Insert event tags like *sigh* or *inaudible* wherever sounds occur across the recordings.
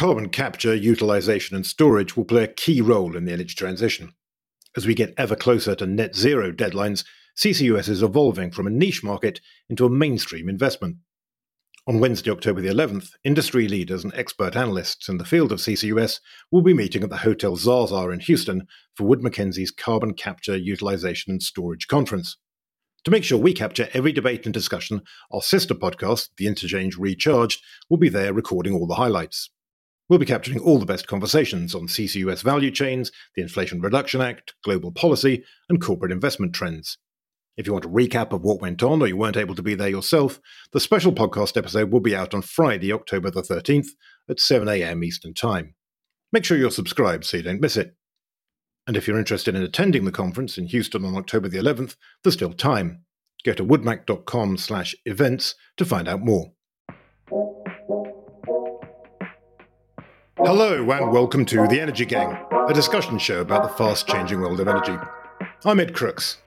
Carbon capture, utilization, and storage will play a key role in the energy transition. As we get ever closer to net zero deadlines, CCUS is evolving from a niche market into a mainstream investment. On Wednesday, October the 11th, industry leaders and expert analysts in the field of CCUS will be meeting at the Hotel Zaza in Houston for Wood Mackenzie's Carbon Capture, Utilization and Storage Conference. To make sure we capture every debate and discussion, our sister podcast, The Interchange Recharged, will be there recording all the highlights. We'll be capturing all the best conversations on CCUS value chains, the Inflation Reduction Act, global policy, and corporate investment trends. If you want a recap of what went on or you weren't able to be there yourself, the special podcast episode will be out on Friday, October the 13th at 7am Eastern Time. Make sure you're subscribed so you don't miss it. And if you're interested in attending the conference in Houston on October the 11th, there's still time. Go to woodmac.com slash events to find out more. Hello, and welcome to The Energy Gang, a discussion show about the fast changing world of energy. I'm Ed Crooks.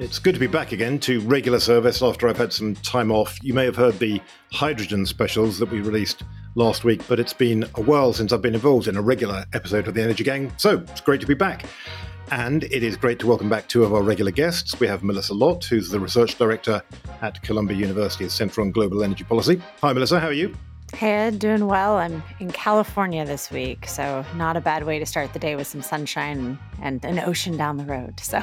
It's good to be back again to regular service after I've had some time off. You may have heard the hydrogen specials that we released last week, but it's been a while since I've been involved in a regular episode of The Energy Gang, so it's great to be back. And it is great to welcome back two of our regular guests. We have Melissa Lott, who's the Research Director at Columbia University's Center on Global Energy Policy. Hi, Melissa, how are you? Hey, Ed, doing well. I'm in California this week, so not a bad way to start the day with some sunshine and an ocean down the road. So,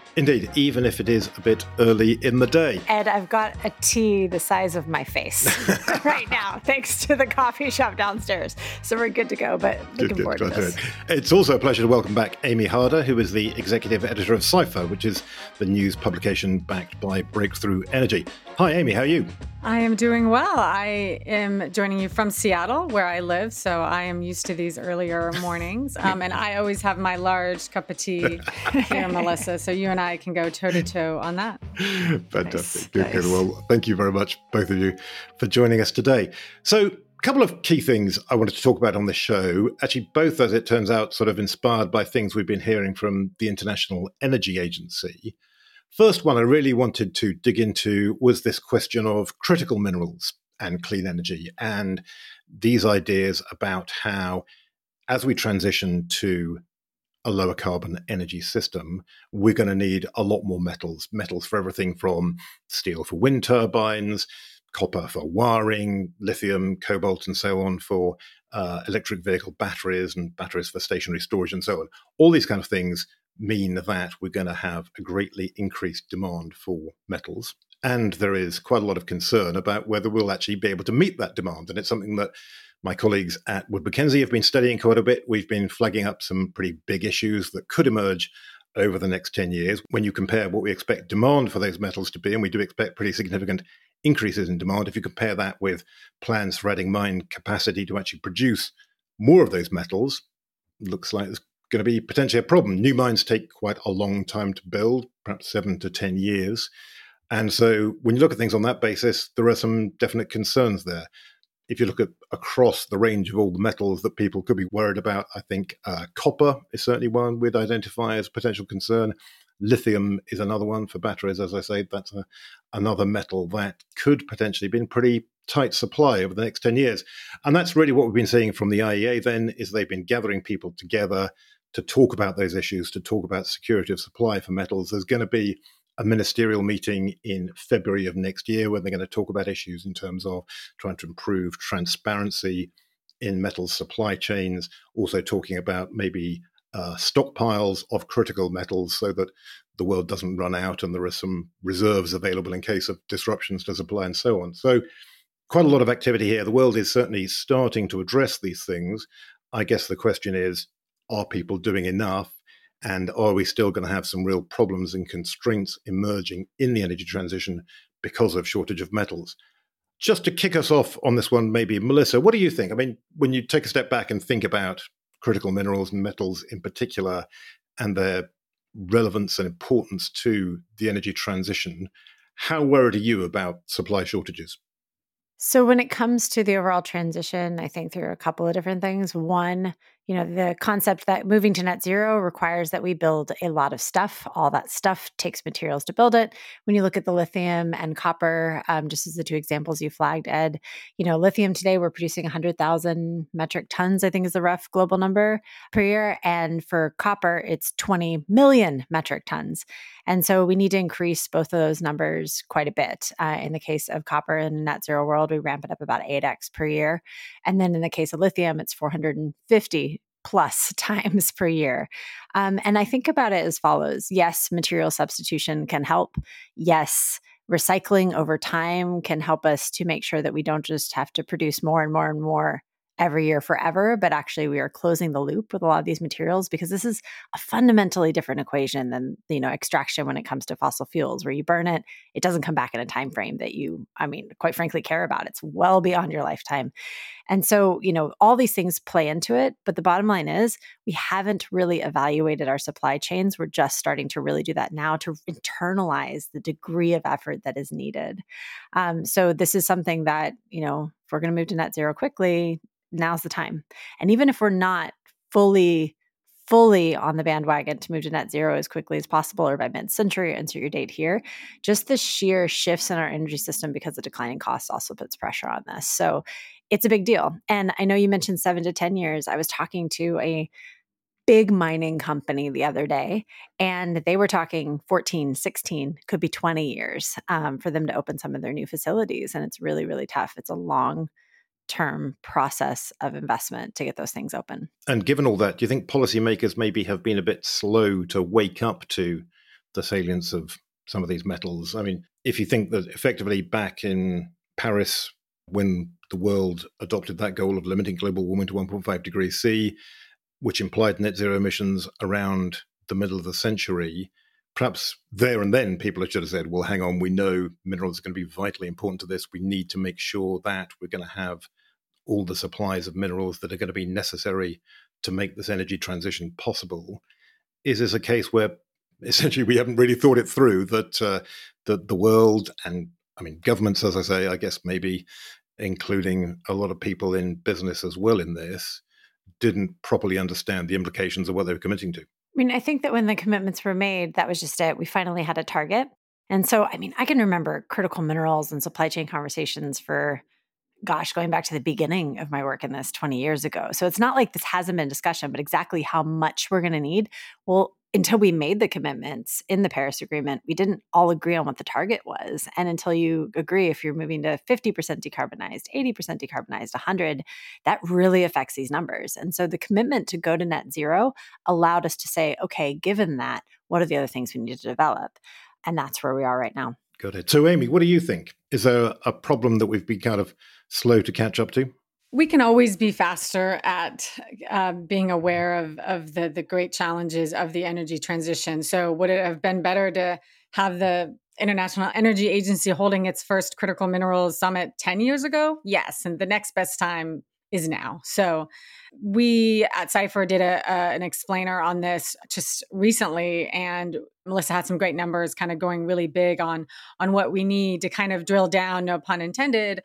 *laughs* indeed, even if it is a bit early in the day. Ed, I've got a tea the size of my face *laughs* *laughs* right now, thanks to the coffee shop downstairs. So we're good to go. But looking good, forward good, to this. It's also a pleasure to welcome back Amy Harder, who is the executive editor of Cipher, which is the news publication backed by Breakthrough Energy. Hi, Amy. How are you? I am doing well. I am joining you from Seattle, where I live, so I am used to these earlier mornings. Um, and I always have my large cup of tea *laughs* here, Melissa. So you and I can go toe to toe on that. Fantastic. Nice. Good, good. Well, thank you very much, both of you, for joining us today. So, a couple of key things I wanted to talk about on the show. Actually, both, as it turns out, sort of inspired by things we've been hearing from the International Energy Agency. First one I really wanted to dig into was this question of critical minerals and clean energy and these ideas about how, as we transition to a lower carbon energy system, we're going to need a lot more metals. Metals for everything from steel for wind turbines, copper for wiring, lithium, cobalt, and so on for uh, electric vehicle batteries, and batteries for stationary storage, and so on. All these kind of things mean that we're going to have a greatly increased demand for metals. And there is quite a lot of concern about whether we'll actually be able to meet that demand. And it's something that my colleagues at Wood Mackenzie have been studying quite a bit. We've been flagging up some pretty big issues that could emerge over the next 10 years when you compare what we expect demand for those metals to be, and we do expect pretty significant increases in demand. If you compare that with plans for adding mine capacity to actually produce more of those metals, looks like there's going to be potentially a problem. New mines take quite a long time to build, perhaps seven to 10 years. And so when you look at things on that basis, there are some definite concerns there. If you look at across the range of all the metals that people could be worried about, I think uh, copper is certainly one we'd identify as potential concern. Lithium is another one for batteries. As I say, that's a, another metal that could potentially be in pretty tight supply over the next 10 years. And that's really what we've been seeing from the IEA then is they've been gathering people together to talk about those issues, to talk about security of supply for metals. There's going to be a ministerial meeting in February of next year where they're going to talk about issues in terms of trying to improve transparency in metal supply chains, also talking about maybe uh, stockpiles of critical metals so that the world doesn't run out and there are some reserves available in case of disruptions to supply and so on. So, quite a lot of activity here. The world is certainly starting to address these things. I guess the question is are people doing enough? And are we still going to have some real problems and constraints emerging in the energy transition because of shortage of metals? Just to kick us off on this one, maybe, Melissa, what do you think? I mean, when you take a step back and think about critical minerals and metals in particular and their relevance and importance to the energy transition, how worried are you about supply shortages? So, when it comes to the overall transition, I think there are a couple of different things. One, you know, the concept that moving to net zero requires that we build a lot of stuff. All that stuff takes materials to build it. When you look at the lithium and copper, um, just as the two examples you flagged, Ed, you know, lithium today we're producing 100,000 metric tons, I think is the rough global number per year. And for copper, it's 20 million metric tons. And so we need to increase both of those numbers quite a bit. Uh, in the case of copper in a net zero world, we ramp it up about 8x per year. And then in the case of lithium, it's 450 plus *laughs* times per year. Um, and I think about it as follows yes, material substitution can help. Yes, recycling over time can help us to make sure that we don't just have to produce more and more and more every year forever, but actually we are closing the loop with a lot of these materials because this is a fundamentally different equation than you know extraction when it comes to fossil fuels, where you burn it, it doesn't come back in a time frame that you, I mean, quite frankly, care about. It's well beyond your lifetime. And so, you know, all these things play into it. But the bottom line is we haven't really evaluated our supply chains. We're just starting to really do that now to internalize the degree of effort that is needed. Um, so this is something that, you know, if we're going to move to net zero quickly, now's the time. And even if we're not fully fully on the bandwagon to move to net zero as quickly as possible or by mid-century insert your date here just the sheer shifts in our energy system because of declining costs also puts pressure on this. So it's a big deal. And i know you mentioned seven to ten years. I was talking to a big mining company the other day and they were talking 14 16 could be 20 years um, for them to open some of their new facilities. And it's really really tough. It's a long term process of investment to get those things open. And given all that, do you think policymakers maybe have been a bit slow to wake up to the salience of some of these metals? I mean, if you think that effectively back in Paris, when the world adopted that goal of limiting global warming to 1.5 degrees C, which implied net zero emissions around the middle of the century, perhaps there and then people should have said, well, hang on, we know minerals are going to be vitally important to this. We need to make sure that we're going to have all the supplies of minerals that are going to be necessary to make this energy transition possible. Is this a case where *laughs* essentially we haven't really thought it through that uh, the, the world and I mean governments, as I say, I guess maybe including a lot of people in business as well in this, didn't properly understand the implications of what they were committing to. I mean, I think that when the commitments were made, that was just it. We finally had a target. And so, I mean, I can remember critical minerals and supply chain conversations for, gosh, going back to the beginning of my work in this 20 years ago. So it's not like this hasn't been discussion, but exactly how much we're going to need. Well, until we made the commitments in the Paris Agreement, we didn't all agree on what the target was. And until you agree, if you're moving to 50% decarbonized, 80% decarbonized, 100, that really affects these numbers. And so the commitment to go to net zero allowed us to say, okay, given that, what are the other things we need to develop? And that's where we are right now. Got it. So, Amy, what do you think? Is there a problem that we've been kind of slow to catch up to? We can always be faster at uh, being aware of of the the great challenges of the energy transition. So, would it have been better to have the International Energy Agency holding its first critical minerals summit 10 years ago? Yes. And the next best time is now. So we at Cipher did a, an explainer on this just recently, and Melissa had some great numbers, kind of going really big on on what we need to kind of drill down, no pun intended,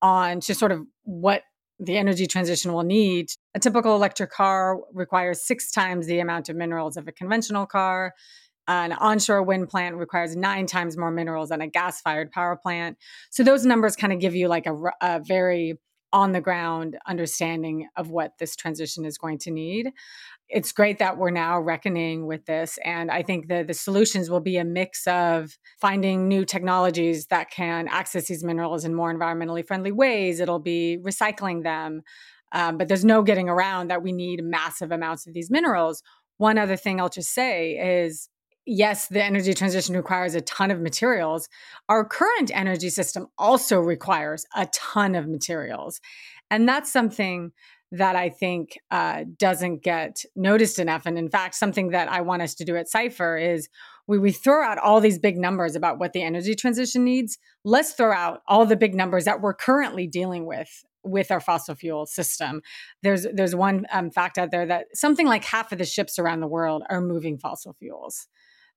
on just sort of what the energy transition will need. A typical electric car requires six times the amount of minerals of a conventional car. An onshore wind plant requires nine times more minerals than a gas fired power plant. So, those numbers kind of give you like a, a very on the ground understanding of what this transition is going to need it's great that we're now reckoning with this. And I think that the solutions will be a mix of finding new technologies that can access these minerals in more environmentally friendly ways. It'll be recycling them. Um, but there's no getting around that we need massive amounts of these minerals. One other thing I'll just say is yes, the energy transition requires a ton of materials. Our current energy system also requires a ton of materials. And that's something that I think uh, doesn't get noticed enough. And in fact, something that I want us to do at Cipher is we, we throw out all these big numbers about what the energy transition needs. Let's throw out all the big numbers that we're currently dealing with with our fossil fuel system. There's there's one um, fact out there that something like half of the ships around the world are moving fossil fuels.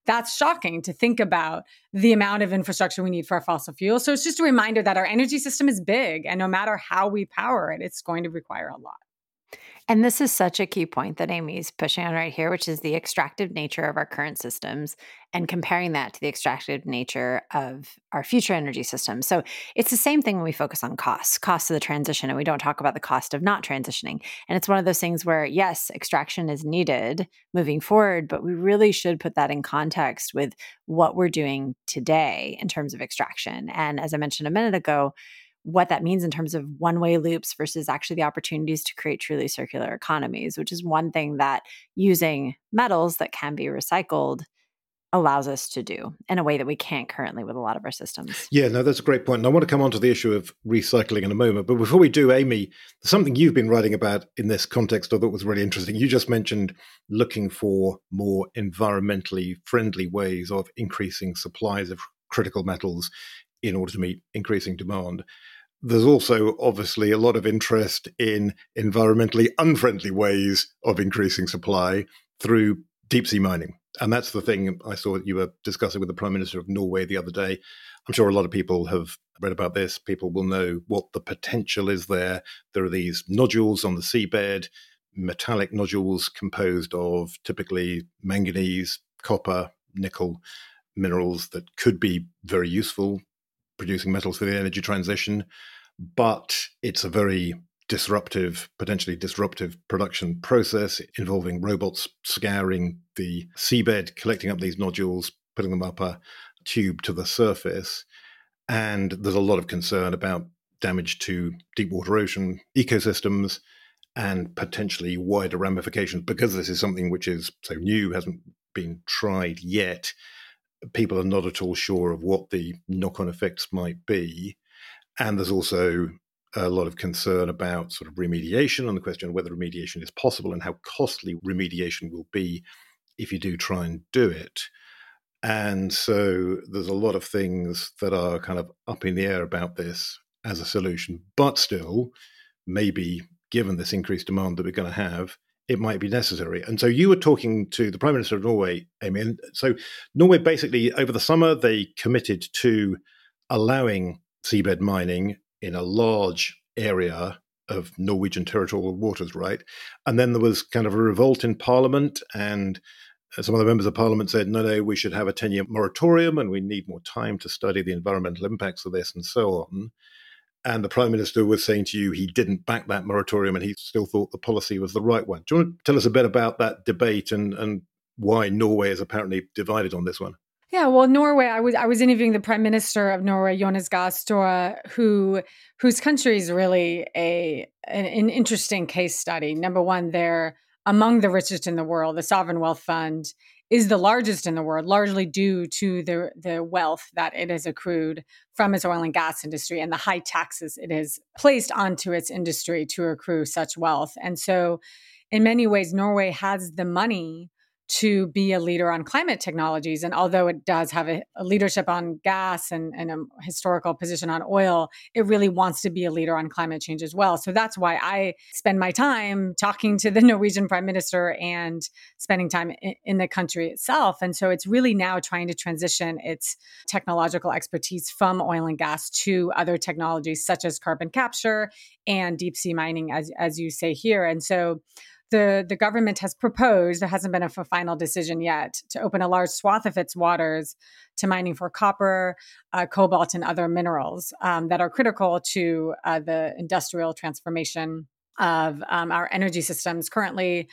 That's shocking to think about the amount of infrastructure we need for our fossil fuels. So it's just a reminder that our energy system is big, and no matter how we power it, it's going to require a lot. And this is such a key point that Amy's pushing on right here, which is the extractive nature of our current systems and comparing that to the extractive nature of our future energy systems. So it's the same thing when we focus on costs, cost of the transition, and we don't talk about the cost of not transitioning. And it's one of those things where, yes, extraction is needed moving forward, but we really should put that in context with what we're doing today in terms of extraction. And as I mentioned a minute ago, what that means in terms of one way loops versus actually the opportunities to create truly circular economies, which is one thing that using metals that can be recycled allows us to do in a way that we can't currently with a lot of our systems. Yeah, no, that's a great point. And I want to come on to the issue of recycling in a moment. But before we do, Amy, something you've been writing about in this context I thought was really interesting. You just mentioned looking for more environmentally friendly ways of increasing supplies of critical metals in order to meet increasing demand there's also obviously a lot of interest in environmentally unfriendly ways of increasing supply through deep sea mining. And that's the thing I saw you were discussing with the Prime Minister of Norway the other day. I'm sure a lot of people have read about this. People will know what the potential is there. There are these nodules on the seabed, metallic nodules composed of typically manganese, copper, nickel minerals that could be very useful producing metals for the energy transition, but it's a very disruptive, potentially disruptive production process involving robots scouring the seabed, collecting up these nodules, putting them up a tube to the surface. And there's a lot of concern about damage to deep water ocean ecosystems and potentially wider ramifications because this is something which is so new, hasn't been tried yet people are not at all sure of what the knock on effects might be. And there's also a lot of concern about sort of remediation and the question of whether remediation is possible and how costly remediation will be if you do try and do it. And so there's a lot of things that are kind of up in the air about this as a solution, but still, maybe given this increased demand that we're going to have, it might be necessary. And so you were talking to the Prime Minister of Norway, Amy. And so Norway basically, over the summer, they committed to allowing seabed mining in a large area of Norwegian territorial waters, right? And then there was kind of a revolt in Parliament, and uh, some of the members of Parliament said, no, no, we should have a 10 year moratorium and we need more time to study the environmental impacts of this and so on and the prime minister was saying to you he didn't back that moratorium and he still thought the policy was the right one. Do you want to tell us a bit about that debate and, and why Norway is apparently divided on this one? Yeah, well, Norway. I was I was interviewing the Prime Minister of Norway, Jonas Gahr Støre, who whose country is really a an, an interesting case study. Number one, they're among the richest in the world. The Sovereign Wealth Fund is the largest in the world, largely due to the, the wealth that it has accrued from its oil and gas industry and the high taxes it has placed onto its industry to accrue such wealth. And so, in many ways, Norway has the money to be a leader on climate technologies. And although it does have a, a, leadership on gas and, and a historical position on oil, it really wants to be a leader on climate change as well. So that's why I spend my time talking to the *laughs* Norwegian prime minister and spending time in, in the country itself. And so it's really now trying to transition its technological expertise from oil and gas to other technologies such as carbon capture and deep sea mining, as, as you say here. And so the the government has proposed there hasn't been a final decision yet to open a large swath of its waters to mining for copper uh, cobalt and other minerals um, that are critical to uh, the industrial transformation of um, our energy systems. Currently,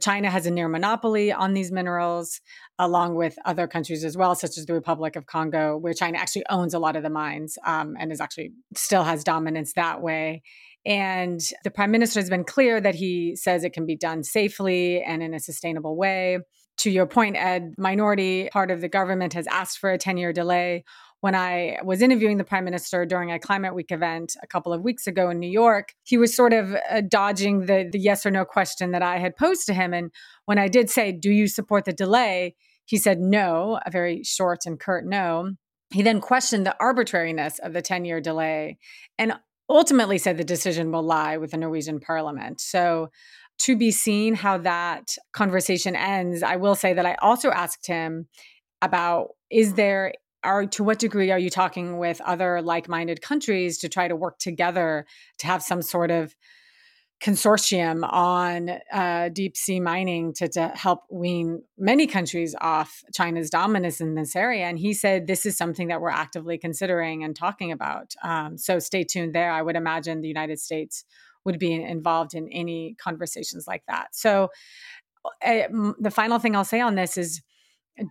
China has a near monopoly on these minerals, along with other countries as well, such as the Republic of Congo, where China actually owns a lot of the mines um, and is actually still has dominance that way. And the prime minister has been clear that he says it can be done safely and in a sustainable way. To your point, Ed, minority part of the government has asked for a 10 year delay. When I was interviewing the prime minister during a climate week event a couple of weeks ago in New York, he was sort of uh, dodging the, the yes or no question that I had posed to him. And when I did say, Do you support the delay? He said no, a very short and curt no. He then questioned the arbitrariness of the 10 year delay. And ultimately said the decision will lie with the Norwegian parliament. So, to be seen how that conversation ends, I will say that I also asked him about is there are to what degree are you talking with other like-minded countries to try to work together to have some sort of consortium on uh, deep sea mining to, to help wean many countries off China's dominance in this area. And he said this is something that we're actively considering and talking about. Um, so stay tuned there. I would imagine the United States would be involved in any conversations like that. So uh, the final thing I'll say on this is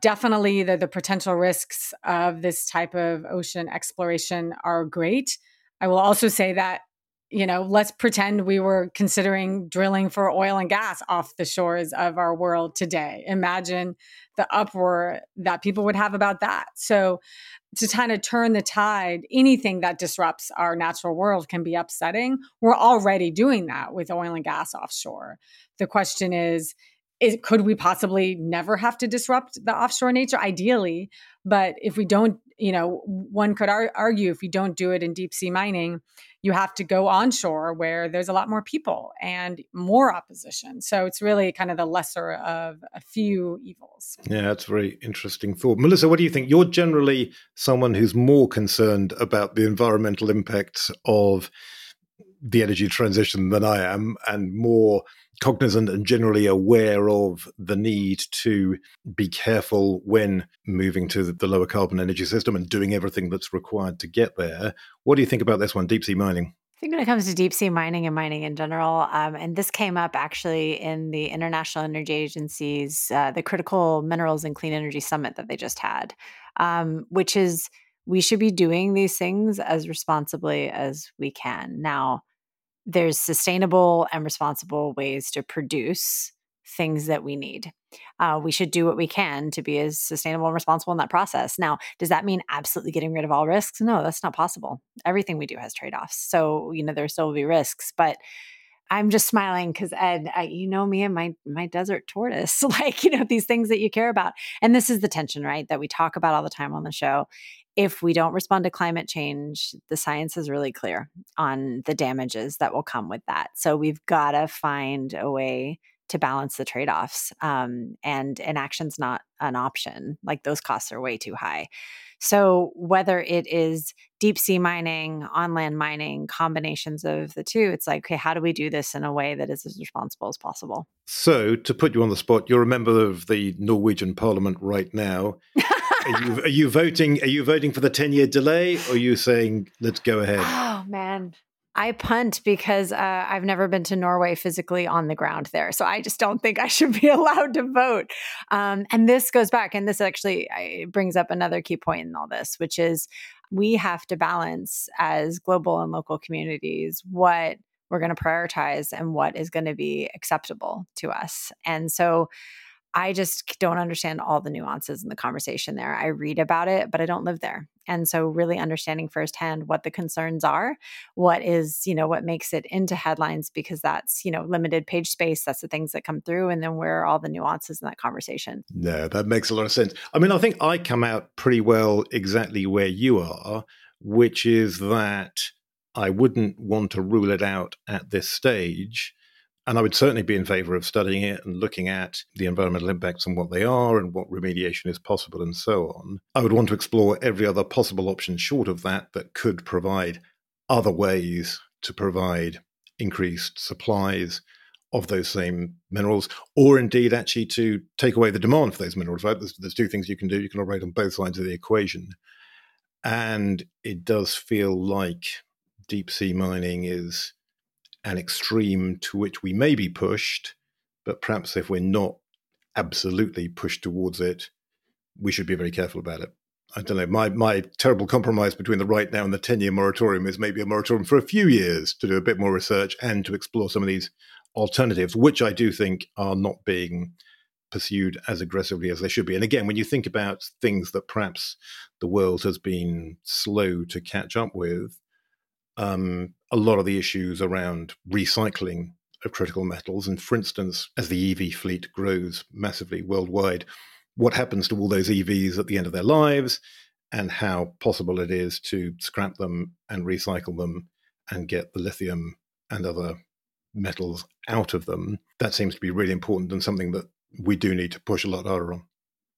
definitely the, the potential risks of this type of ocean exploration are great. I will also say that you know, let's pretend we were considering drilling for oil and gas off the shores of our world today. Imagine the uproar that people would have about that. So, to kind of turn the tide, anything that disrupts our natural world can be upsetting. We're already doing that with oil and gas offshore. The question is, is could we possibly never have to disrupt the offshore nature? Ideally, but if we don't, you know, one could ar- argue if you don't do it in deep sea mining, you have to go onshore where there's a lot more people and more opposition. So it's really kind of the lesser of a few evils. Yeah, that's a very interesting thought. Melissa, what do you think? You're generally someone who's more concerned about the environmental impacts of the energy transition than I am and more cognizant and generally aware of the need to be careful when moving to the lower carbon energy system and doing everything that's required to get there. What do you think about this one, deep sea mining? I think when it comes to deep sea mining and mining in general, um, and this came up actually in the International Energy Agency's uh, the Critical Minerals and Clean Energy Summit that they just had, um, which is we should be doing these things as responsibly as we can. Now, there's sustainable and responsible ways to produce things that we need. Uh, we should do what we can to be as sustainable and responsible in that process. Now, does that mean absolutely getting rid of all risks? No, that's not possible. Everything we do has trade offs. So, you know, there still will be risks, but I'm just smiling because Ed, I, you know me and my my desert tortoise, *laughs* like you know these things that you care about, and this is the tension, right? That we talk about all the time on the show if we don't respond to climate change, the science is really clear on the damages that will come with that. So we've got to find a way to balance the trade-offs. Um, and inaction's not an option. Like those costs are way too high. So whether it is deep sea mining, on land mining, combinations of the two, it's like, okay, how do we do this in a way that is as responsible as possible? So to put you on the spot, you're a member of the Norwegian Parliament right now. *laughs* are you are you voting? Are you voting for the ten year delay, or are you saying let's go ahead? Oh man, I punt because uh, I've never been to Norway physically on the ground there. So I just don't think I should be *laughs* allowed to vote. Um, and this goes back, and this actually brings up another key point in all this, which is we have to balance as global and local communities what we're going to prioritize and what is going to be acceptable to us. And so I just don't understand all the nuances in the conversation there. I read about it, but I don't live there. And so really understanding firsthand what the concerns are, what is, you know, what makes it into headlines because that's, you know, limited page space, that's the things that come through and then where are all the nuances in that conversation. No, that makes a lot of sense. I mean, I think I come out pretty well exactly where you are, which is that I wouldn't want to rule it out at this stage and I would certainly be in favor of studying it and looking at the environmental impacts and what they are and what remediation is possible and so on. I would want to explore every other possible option short of that that could provide other ways to provide increased supplies of those same minerals, or indeed actually to take away the demand for those minerals, right? There's, there's two things you can do. You can operate on both sides of the equation. And it does feel like deep sea mining is an extreme to which we may be pushed, but perhaps if we're not absolutely pushed towards it, we should be very careful about it. I don't know. My my terrible compromise between the right now and the ten year moratorium is maybe a moratorium for a few years to do a bit more research and to explore some of these alternatives, which I do think are not being pursued as aggressively as they should be. And again, when you think about things that perhaps the world has been slow to catch up with, um, a lot of the issues around recycling of critical metals. And for instance, as the EV fleet grows massively worldwide, what happens to all those EVs at the end of their lives and how possible it is to scrap them and recycle them and get the lithium and other metals out of them. That seems to be really important and something that we do need to push a lot harder on.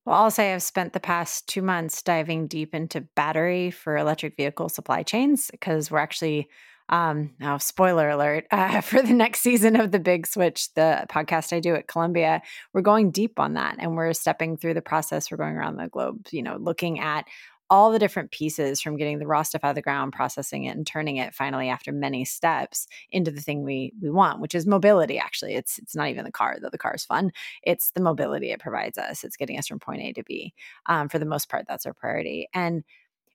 Well, I'll say I've spent the past two months diving deep into battery for electric vehicle supply chains because we're actually um, now, spoiler alert, *laughs* uh, for the next season of The Big Switch, the podcast I do at Columbia, we're going deep on that and we're stepping through the process. We're going around the globe, you know, looking at all the different pieces from getting the raw stuff out of the ground, processing it, and turning it finally after many steps into the thing we we want, which is mobility. Actually, it's it's not even the car, though the car is fun. It's the mobility it provides us. It's getting us from point A to B. Um, for the most part, that's our priority. And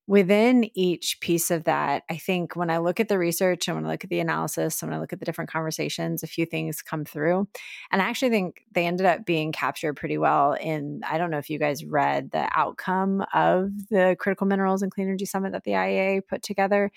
within each piece of that, I think when I look at the research and when I look at the analysis and when I look at the different conversations, a few things come through. And I actually think they ended up being captured pretty well in, I don't know if you guys read the outcome of the Critical Minerals and Clean Energy Summit that the IEA put together.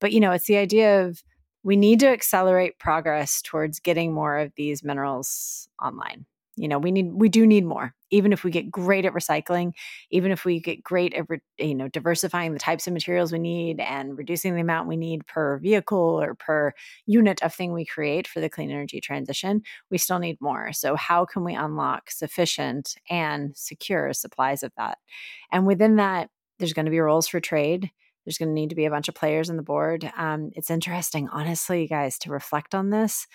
But, you know, it's the idea of we need to accelerate progress towards getting more of these minerals online you know we need we do need more even if we get great at recycling even if we get great at you know diversifying the types of materials we need and reducing the amount we need per vehicle or per unit of thing we create for the clean energy transition we still need more. So how can we unlock sufficient and secure supplies of that? And within that there's going to be roles for trade. There's going to need to be a bunch of players on the board. Um, it's interesting, honestly, you guys, to reflect on this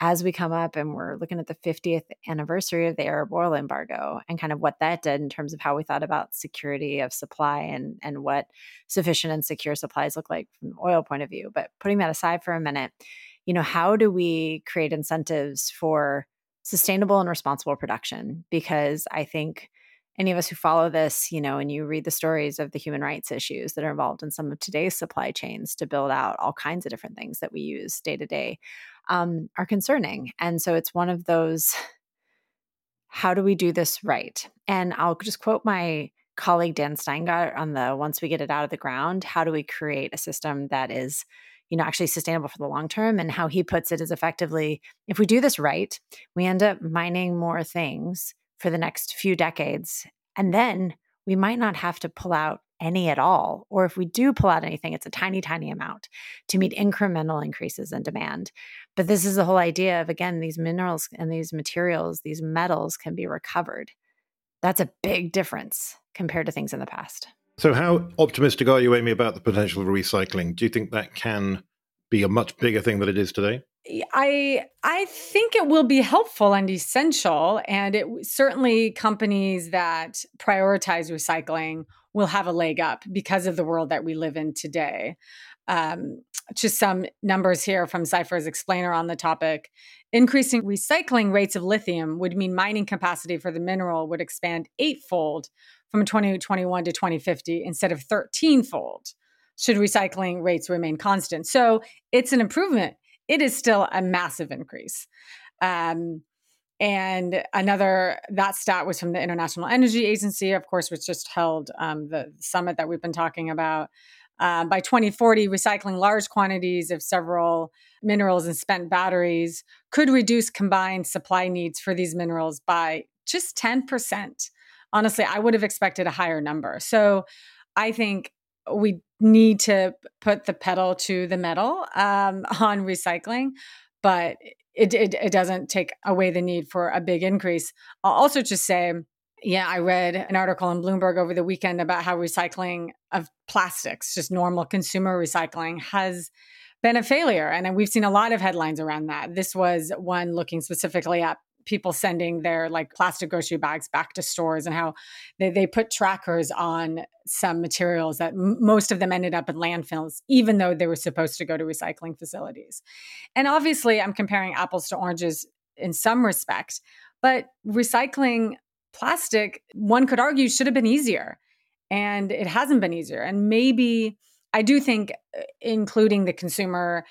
as we come up and we're looking at the 50th anniversary of the Arab oil embargo and kind of what that did in terms of how we thought about security of supply and and what sufficient and secure supplies look like from the oil point of view. But putting that aside for a minute, you know, how do we create incentives for sustainable and responsible production? Because I think any of us who follow this, you know, and you read the stories of the human rights issues that are involved in some of today's supply chains to build out all kinds of different things that we use day to day, um, are concerning. And so it's one of those how do we do this right? And I'll just quote my colleague Dan Steingart on the once we get it out of the ground, how do we create a system that is you know actually sustainable for the long term and how he puts it is effectively if we do this right we end up mining more things for the next few decades and then we might not have to pull out any at all. Or if we do pull out anything, it's a tiny, tiny amount to meet incremental increases in demand. But this is the whole idea of, again, these minerals and these materials, these metals can be recovered. That's a big difference compared to things in the past. So, how optimistic are you, Amy, about the potential of recycling? Do you think that can be a much bigger thing than it is today? I I think it will be helpful and essential, and it certainly companies that prioritize recycling will have a leg up because of the world that we live in today. Um, just some numbers here from Cipher's explainer on the topic. Increasing recycling rates of lithium would mean mining capacity for the mineral would expand eightfold from 2021 to 2050 instead of 13 fold should recycling rates remain constant. So it's an improvement. It is still a massive increase. Um, and another that stat was from the International Energy Agency, of course, which just held um, the summit that we've been talking about. Um, by 2040, recycling large quantities of several minerals and spent batteries could reduce combined supply needs for these minerals by just 10%. Honestly, I would have expected a higher number. So I think we need to put the pedal to the metal um, *laughs* on recycling, but it, it, it doesn't take away the need for a big increase. I'll also just say, yeah, I read an article in Bloomberg over the weekend about how recycling of plastics, just normal consumer recycling, has been a failure. And we've seen a lot of headlines around that. This was one looking specifically at people sending their like plastic grocery bags back to stores and how they, they put trackers on some materials that m- most of them ended up in landfills even though they were supposed to go to recycling facilities. And obviously i'm comparing apples to oranges in some respect but recycling plastic one could argue should have been easier and it hasn't been easier. And maybe i do think uh, including the consumer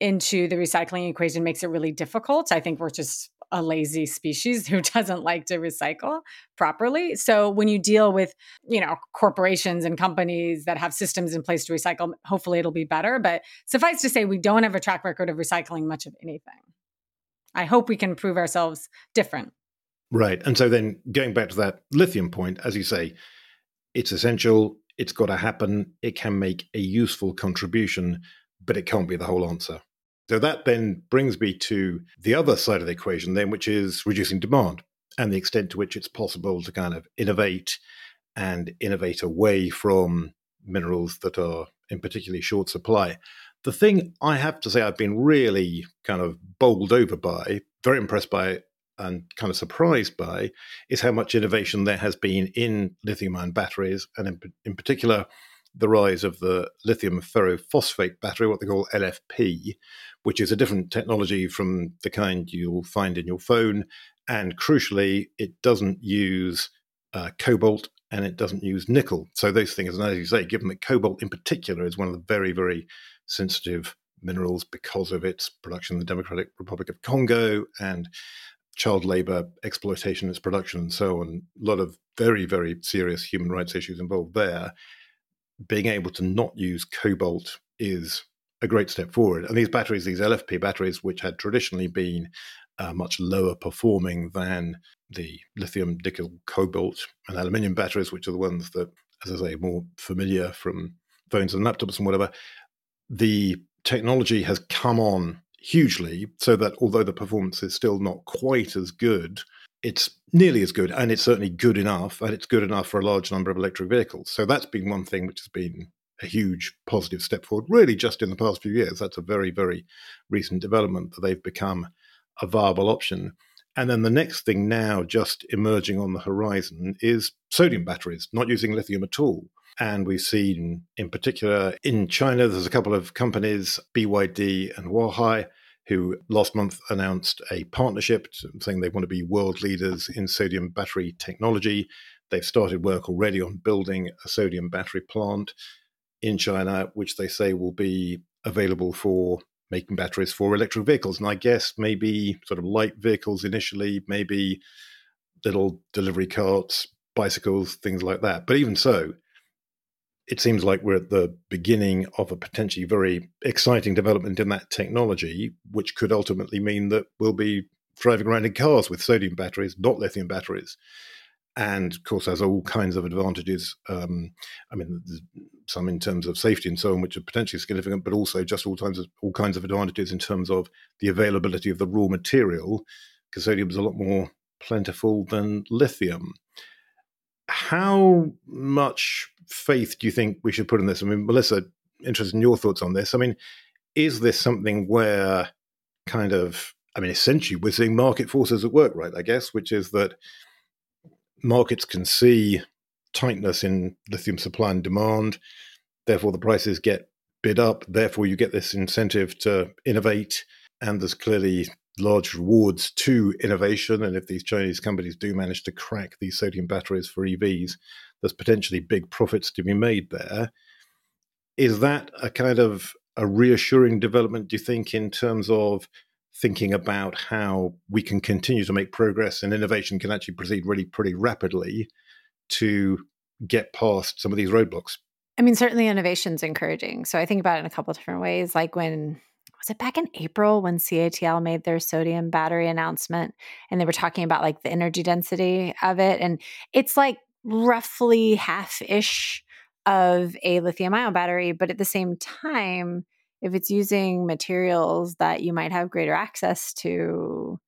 into the recycling equation makes it really difficult. I think we're just a lazy species *laughs* who doesn't like to recycle properly. So when you deal with, you know, corporations and companies that have systems in place to recycle, hopefully it'll be better. But suffice to say, we don't have a track record of recycling much of anything. I hope we can prove ourselves different. Right. And so then going back to that lithium point, as you say, it's essential, it's got to happen, it can make a useful contribution, but it can't be the whole answer. So that then brings me to the other side of the equation, then, which is reducing demand and the extent to which it's possible to kind of innovate and innovate away from minerals that are in particularly short supply. The thing I have to say I've been really kind of bowled over by, very impressed by and kind of surprised by is how much innovation there has been in lithium ion batteries, and in, in particular, the rise of the lithium ferrophosphate battery, what they call LFP, which is a different technology from the kind you'll find in your phone. And crucially, it doesn't use uh, cobalt and it doesn't use nickel. So those things, and as you say, given that cobalt in particular is one of the very, very sensitive minerals because of its production in the Democratic Republic of Congo and child labor exploitation, its production, and so on. A lot of very, very serious human rights issues involved there. Being able to not use cobalt is a great step forward. And these batteries, these LFP batteries, which had traditionally been uh, much lower performing than the lithium, nickel, cobalt, and aluminium batteries, which are the ones that, as I say, more familiar from phones and laptops and whatever. The technology has come on hugely so that although the performance is still not quite as good, it's nearly as good and it's certainly good enough and it's good enough for a large number of electric vehicles. So that's been one thing which has been a huge positive step forward, really just in the past few years. That's a very, very recent development that they've become a viable option. And then the next thing now, just emerging on the horizon, is sodium batteries, not using lithium at all. And we've seen, in particular, in China, there's a couple of companies, BYD and Huaihai, who last month announced a partnership saying they want to be world leaders in sodium battery technology. They've started work already on building a sodium battery plant in China, which they say will be available for making batteries for electric vehicles. And I guess maybe sort of light vehicles initially, maybe little delivery carts, bicycles, things like that. But even so, it seems like we're at the beginning of a potentially very exciting development in that technology, which could ultimately mean that we'll be driving around in cars with sodium batteries, not lithium batteries. And of course, has all kinds of advantages. Um, I mean, some in terms of safety and so on, which are potentially significant, but also just all kinds of all kinds of advantages in terms of the availability of the raw material, because sodium is a lot more plentiful than lithium. How much faith do you think we should put in this? I mean, Melissa, interested in your thoughts on this. I mean, is this something where kind of, I mean, essentially we're seeing market forces at work, right? I guess, which is that markets can see tightness in lithium supply and demand. Therefore, the prices get bid up. Therefore, you get this incentive to innovate. And there's clearly large rewards to innovation. And if these Chinese companies do manage to crack these sodium batteries for EVs, there's potentially big profits to be made there. Is that a kind of a reassuring development, do you think, in terms of thinking about how we can continue to make progress and innovation can actually proceed really pretty rapidly to get past some of these roadblocks? I mean, certainly innovation is encouraging. So I think about it in a couple different ways. Like when was it back in April when CATL made their sodium battery announcement and they were talking about like the energy density of it. And it's like roughly half ish of a lithium ion battery. But at the same time, if it's using materials that you might have greater access to,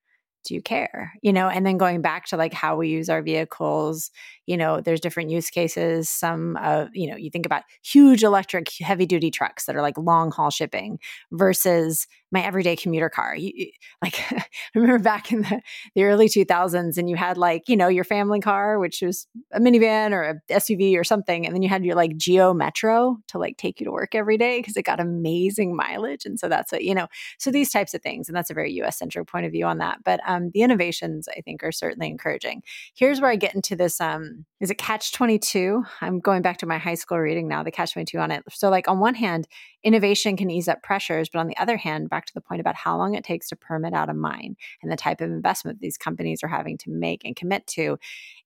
do you care you know and then going back to like how we use our vehicles you know there's different use cases some uh, you know you think about huge electric heavy duty trucks that are like long haul shipping versus my everyday commuter car. You, like *laughs* I remember back in the, the early 2000s and you had like, you know, your family car, which was a minivan or a SUV or something. And then you had your like Geo Metro to like take you to work every day because it got amazing mileage. And so that's what, you know, so these types of things. And that's a very US centric point of view on that. But um, the innovations I think are certainly encouraging. Here's where I get into this. Um, is it catch 22? I'm going back to my high school reading now, the catch 22 on it. So like on one hand, innovation can ease up pressures, but on the other hand, back to the point about how long it takes to permit out a mine and the type of investment these companies are having to make and commit to,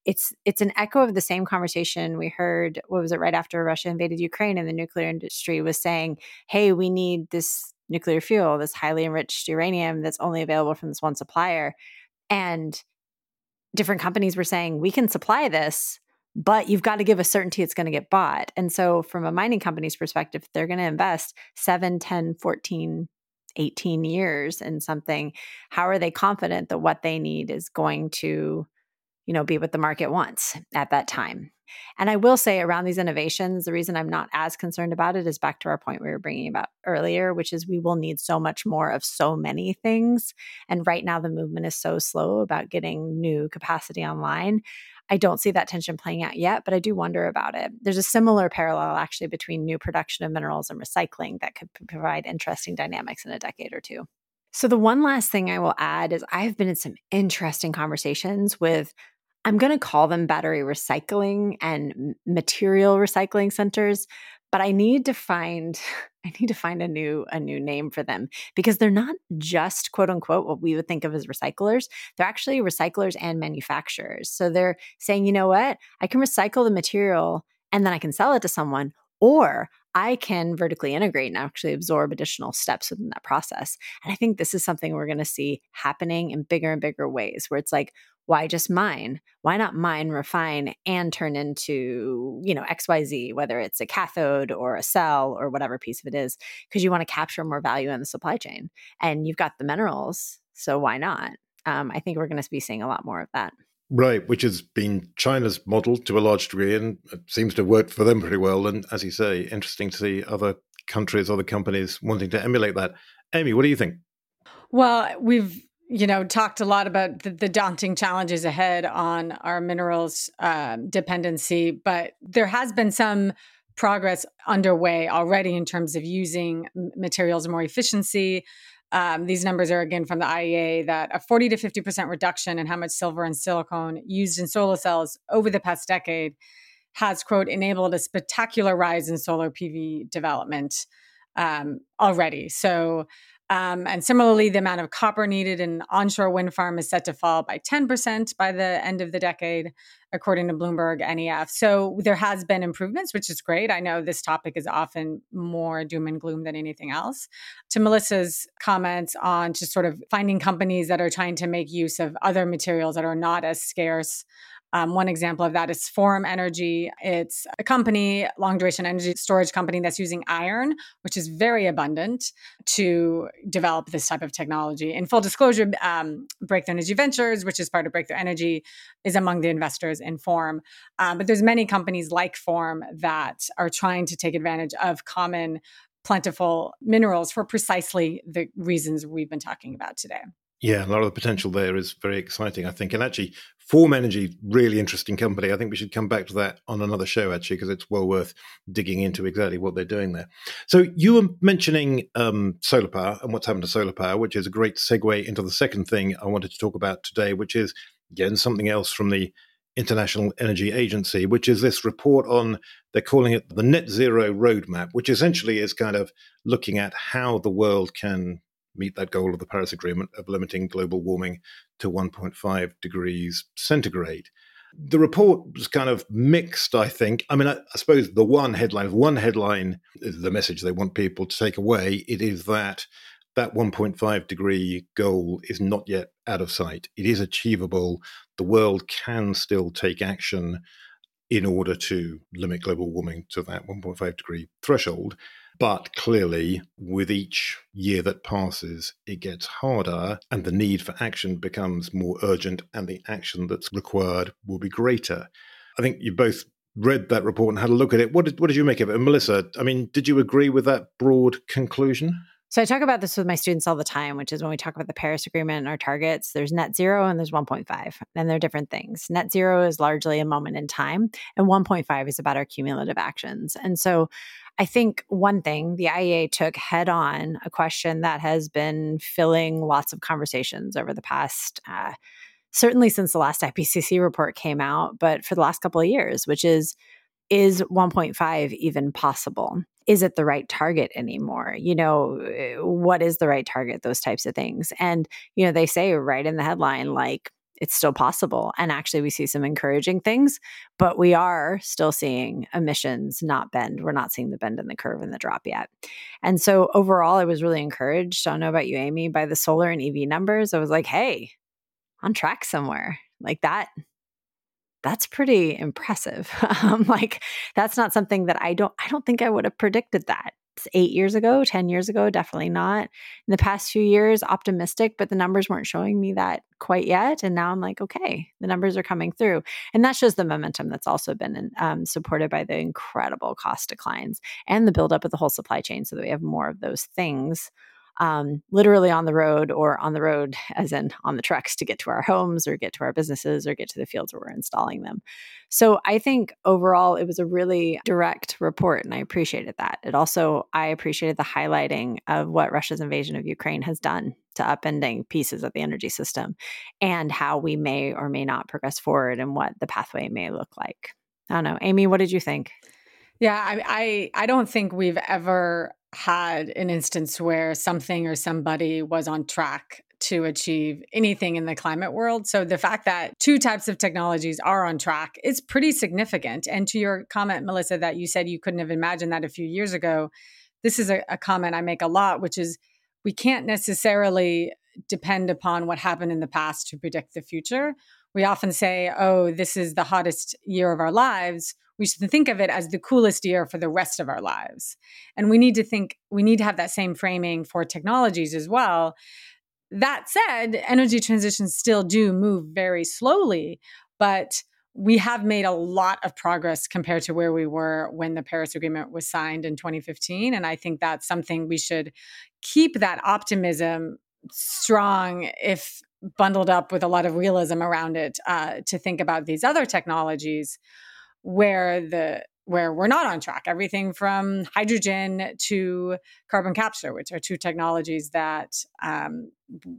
it's it's an echo of the same conversation we heard. What was it right after Russia invaded Ukraine, and the nuclear industry was saying, "Hey, we need this nuclear fuel, this highly enriched uranium that's only available from this one supplier," and different companies were saying, "We can supply this." but you've got to give a certainty it's going to get bought. And so, from a mining company's perspective, they're going to invest 7, 10, 14, 18 years in something. How are they confident that what they need is going to, you know, be what the market wants at that time? And I will say around these innovations, the reason I'm not as concerned about it is back to our point we were bringing about earlier, which is we will need so much more of so many things. And right now, the movement is so slow about getting new capacity online. I don't see that tension playing out yet, but I do wonder about it. There's a similar parallel actually between new production of minerals and recycling that could provide interesting dynamics in a decade or two. So, the one last thing I will add is I've been in some interesting conversations with I'm going to call them battery recycling and material recycling centers, but I need to find *laughs* I need to find a new a new name for them because they're not just quote unquote what we would think of as recyclers. They're actually recyclers and manufacturers. So they're saying, you know what? I can recycle the material and then I can sell it to someone or I can vertically integrate and actually absorb additional steps within that process. And I think this is something we're going to see happening in bigger and bigger ways where it's like, why just mine? Why not mine, refine, and turn into, you know, XYZ, whether it's a cathode or a cell or whatever piece of it is, because you want to capture more value in the supply chain. And you've got the minerals. So why not? Um, I think we're going to be seeing a lot more of that. Right, which has been China's model to a large degree and seems to have worked for them pretty well. And as you say, interesting to see other countries, other companies wanting to emulate that. Amy, what do you think? Well, we've you know talked a lot about the, the daunting challenges ahead on our minerals uh, dependency, but there has been some progress underway already in terms of using materials more efficiency um, these numbers are again from the IEA that a 40 to 50% reduction in how much silver and silicon used in solar cells over the past decade has, quote, enabled a spectacular rise in solar PV development um, already. So um, and similarly, the amount of copper needed in onshore wind farm is set to fall by 10% by the end of the decade, according to Bloomberg NEF. So there has been improvements, which is great. I know this topic is often more doom and gloom than anything else. To Melissa's comments on just sort of finding companies that are trying to make use of other materials that are not as scarce um, one example of that is Form Energy. It's a company, long duration energy storage company that's using iron, which is very abundant, to develop this type of technology. In full disclosure, um, Breakthrough Energy Ventures, which is part of Breakthrough Energy, is among the investors in Form. Um, but there's many companies like Form that are trying to take advantage of common plentiful minerals for precisely the reasons we've been talking about today. Yeah, a lot of the potential there is very exciting, I think. And actually, Form Energy, really interesting company. I think we should come back to that on another show, actually, because it's well worth digging into exactly what they're doing there. So, you were mentioning um, solar power and what's happened to solar power, which is a great segue into the second thing I wanted to talk about today, which is, again, something else from the International Energy Agency, which is this report on, they're calling it the net zero roadmap, which essentially is kind of looking at how the world can meet that goal of the Paris Agreement of limiting global warming to 1.5 degrees centigrade. The report was kind of mixed, I think. I mean, I, I suppose the one headline, one headline the message they want people to take away. It is that that 1.5 degree goal is not yet out of sight. It is achievable. The world can still take action in order to limit global warming to that 1.5 degree threshold. But clearly, with each year that passes, it gets harder and the need for action becomes more urgent, and the action that's required will be greater. I think you both read that report and had a look at it. What did, what did you make of it? And Melissa, I mean, did you agree with that broad conclusion? So I talk about this with my students all the time, which is when we talk about the Paris Agreement and our targets, there's net zero and there's 1.5, and they're different things. Net zero is largely a moment in time, and 1.5 is about our cumulative actions. And so I think one thing the IEA took head on a question that has been filling lots of conversations over the past, uh, certainly since the last IPCC report came out, but for the last couple of years, which is is 1.5 even possible? Is it the right target anymore? You know, eh, what is the right target? Those types of things. And, you know, they say right in the headline, like, it's still possible. And actually, we see some encouraging things, but we are still seeing emissions not bend. We're not seeing the bend in the curve and the drop yet. And so, overall, I was really encouraged. I don't know about you, Amy, by the solar and EV numbers. I was like, hey, on track somewhere. Like that, that's pretty impressive. um, *laughs* like that's not something that I don't I don't think I would have predicted that eight years ago, 10 years ago, definitely not. In the past few years, optimistic, but the numbers weren't showing me that quite yet. And now I'm like, okay, the numbers are coming through. And that shows the momentum that's also been um, supported by the incredible cost declines and the buildup of the whole supply chain so that we have more of those things um, literally on the road or on the road, *laughs* as in on the trucks to get to our homes or get to our businesses or get to the fields where we're installing them. So I think overall it was a really direct report and I appreciated that. It also, I appreciated the highlighting of what Russia's invasion of Ukraine has done to upending pieces of the energy system and how we may or may not progress forward and what the pathway may look like. I don't know. Amy, what did you think? Yeah, I, I, I don't think we've ever had an instance where something or somebody was on track to achieve anything in the climate world. So the fact that two types of technologies are on track is pretty significant. And to your comment, Melissa, that you said you couldn't have imagined that a few years ago, this is a, a comment I make a lot, which is we can't necessarily depend upon what happened in the past to predict the future. We often say, oh, this is the hottest year of our lives we should think of it as the coolest year for the rest of our lives. And we need to think, we need to have that same framing for technologies as well. That said, energy transitions still do move very slowly, but we have made a lot of progress compared to where we were when the Paris Agreement was signed in 2015. And I think that's something we should keep that optimism strong if bundled up with a lot of realism around it uh, to think about these other technologies where the where we're not on track everything from hydrogen to carbon capture which are two technologies that um,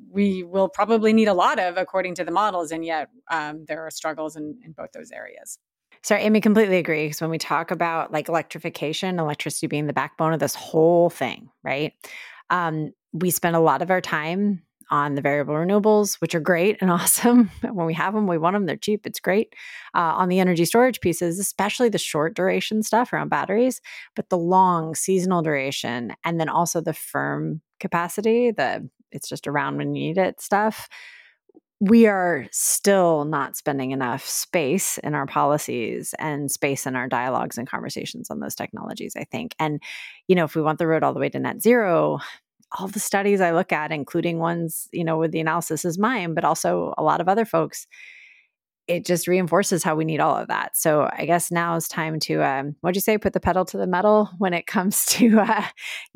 we will probably need a lot of according to the models and yet um, there are struggles in, in both those areas Sorry, Amy, completely agree. Because when we talk about like electrification, electricity being the backbone of this whole thing, right? Um, we spend a lot of our time on the variable renewables, which are great and *laughs* awesome. when we have them, we want them. They're cheap. It's great. Uh, on the energy storage pieces, especially the short duration stuff around batteries, but the long seasonal duration, and then also the firm capacity, the it's just around when you need it stuff. We are still not spending enough space in our policies and space in our dialogues and conversations on those technologies, I think. And, you know, if we want the road all the way to net zero, all the studies I look at, including ones, you know, with the analysis is mine, but also a lot of other folks, it just reinforces how we need all of that. So I guess now is time to, um, what'd you say, put the pedal to the metal *laughs* when it comes to uh,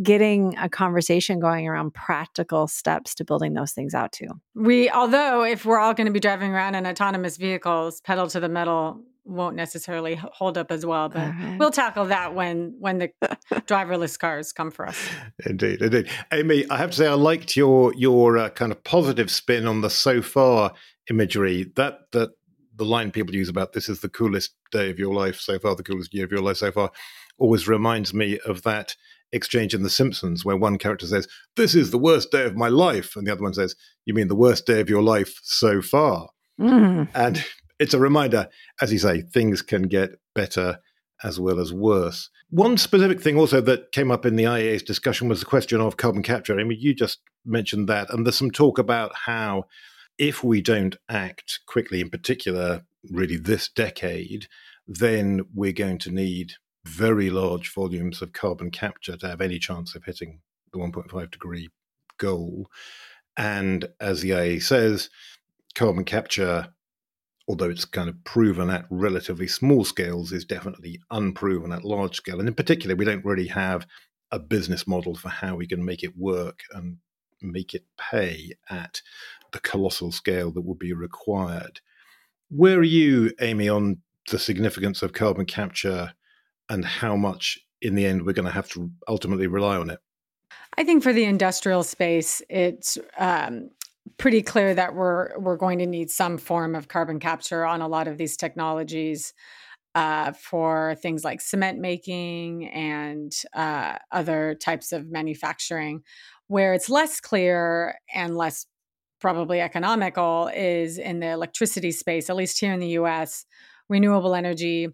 getting a conversation going around practical steps to building those things out too. We, although if we're all going to be driving around in autonomous vehicles, pedal to the metal won't necessarily hold up as well but uh-huh. we'll tackle that when when the driverless cars come for us indeed indeed amy i have to say i liked your your uh, kind of positive spin on the so far imagery that that the line people use about this is the coolest day of your life so far the coolest year of your life so far always reminds me of that exchange in the simpsons where one character says this is the worst day of my life and the other one says you mean the worst day of your life so far mm. and it's a reminder, as you say, things can get better as well as worse. One specific thing also that came up in the IEA's discussion was the question of carbon capture. I mean, you just mentioned that, and there's some talk about how if we don't act quickly, in particular, really this decade, then we're going to need very large volumes of carbon capture to have any chance of hitting the 1.5 degree goal. And as the IEA says, carbon capture although it's kind of proven at relatively small scales, is definitely unproven at large scale. And in particular, we don't really have a business model for how we can make it work and make it pay at the colossal scale that would be required. Where are you, Amy, on the significance of carbon capture and how much in the end we're going to have to ultimately rely on it? I think for the industrial space, it's um, pretty clear that we're we're going to need some form of carbon capture on a lot of these technologies uh, for things like cement making and uh, other types of manufacturing. Where it's less clear and less probably economical is in the electricity space. At least here in the U.S., renewable energy